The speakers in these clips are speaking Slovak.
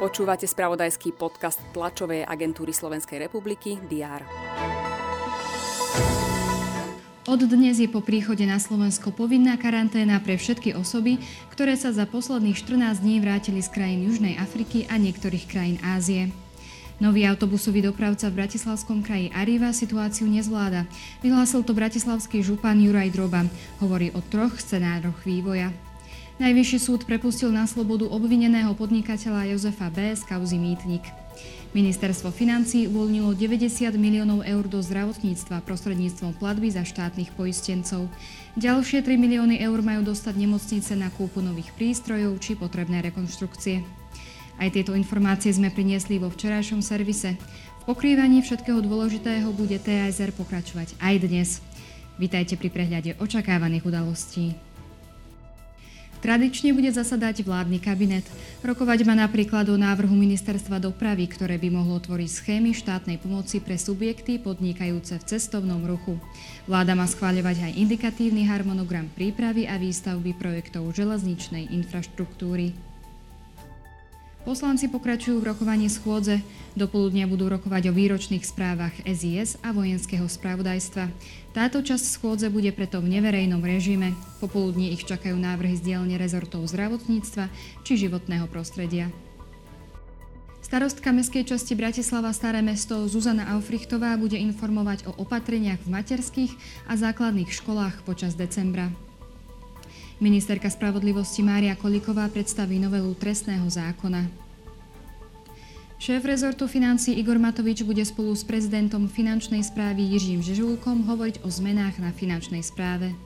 Počúvate spravodajský podcast tlačovej agentúry Slovenskej republiky DR. Od dnes je po príchode na Slovensko povinná karanténa pre všetky osoby, ktoré sa za posledných 14 dní vrátili z krajín Južnej Afriky a niektorých krajín Ázie. Nový autobusový dopravca v Bratislavskom kraji Arriva situáciu nezvláda. Vyhlásil to bratislavský župan Juraj Droba. Hovorí o troch scenároch vývoja. Najvyšší súd prepustil na slobodu obvineného podnikateľa Jozefa B. z kauzy Mýtnik. Ministerstvo financí uvoľnilo 90 miliónov eur do zdravotníctva prostredníctvom platby za štátnych poistencov. Ďalšie 3 milióny eur majú dostať nemocnice na kúpu nových prístrojov či potrebné rekonštrukcie. Aj tieto informácie sme priniesli vo včerajšom servise. V pokrývaní všetkého dôležitého bude TASR pokračovať aj dnes. Vítajte pri prehľade očakávaných udalostí. Tradične bude zasadať vládny kabinet. Rokovať má napríklad o návrhu ministerstva dopravy, ktoré by mohlo tvoriť schémy štátnej pomoci pre subjekty podnikajúce v cestovnom ruchu. Vláda má schváľovať aj indikatívny harmonogram prípravy a výstavby projektov železničnej infraštruktúry. Poslanci pokračujú v rokovaní schôdze. Dopoludnia budú rokovať o výročných správach SIS a vojenského spravodajstva. Táto časť schôdze bude preto v neverejnom režime. Popoludní ich čakajú návrhy z dielne rezortov zdravotníctva či životného prostredia. Starostka Mestskej časti Bratislava Staré mesto Zuzana Aufrichtová bude informovať o opatreniach v materských a základných školách počas decembra. Ministerka spravodlivosti Mária Koliková predstaví novelu trestného zákona. Šéf rezortu financí Igor Matovič bude spolu s prezidentom finančnej správy Jiřím Žežulkom hovoriť o zmenách na finančnej správe.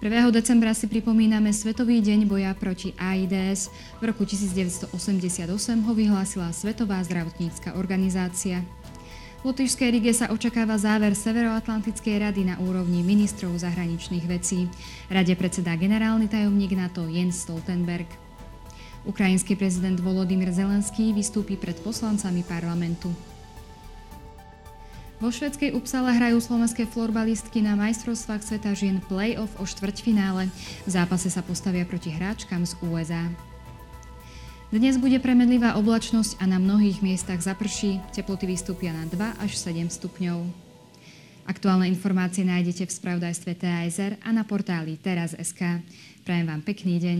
1. decembra si pripomíname Svetový deň boja proti AIDS. V roku 1988 ho vyhlásila Svetová zdravotnícka organizácia. V Lotyšskej Rige sa očakáva záver Severoatlantickej rady na úrovni ministrov zahraničných vecí. Rade predsedá generálny tajomník NATO Jens Stoltenberg. Ukrajinský prezident Volodymyr Zelenský vystúpi pred poslancami parlamentu. Vo švedskej Upsale hrajú slovenské florbalistky na majstrovstvách sveta žien play-off o štvrťfinále. V zápase sa postavia proti hráčkam z USA. Dnes bude premedlivá oblačnosť a na mnohých miestach zaprší, teploty vystúpia na 2 až 7 stupňov. Aktuálne informácie nájdete v spravodajstve TASR a na portáli teraz.sk. Prajem vám pekný deň.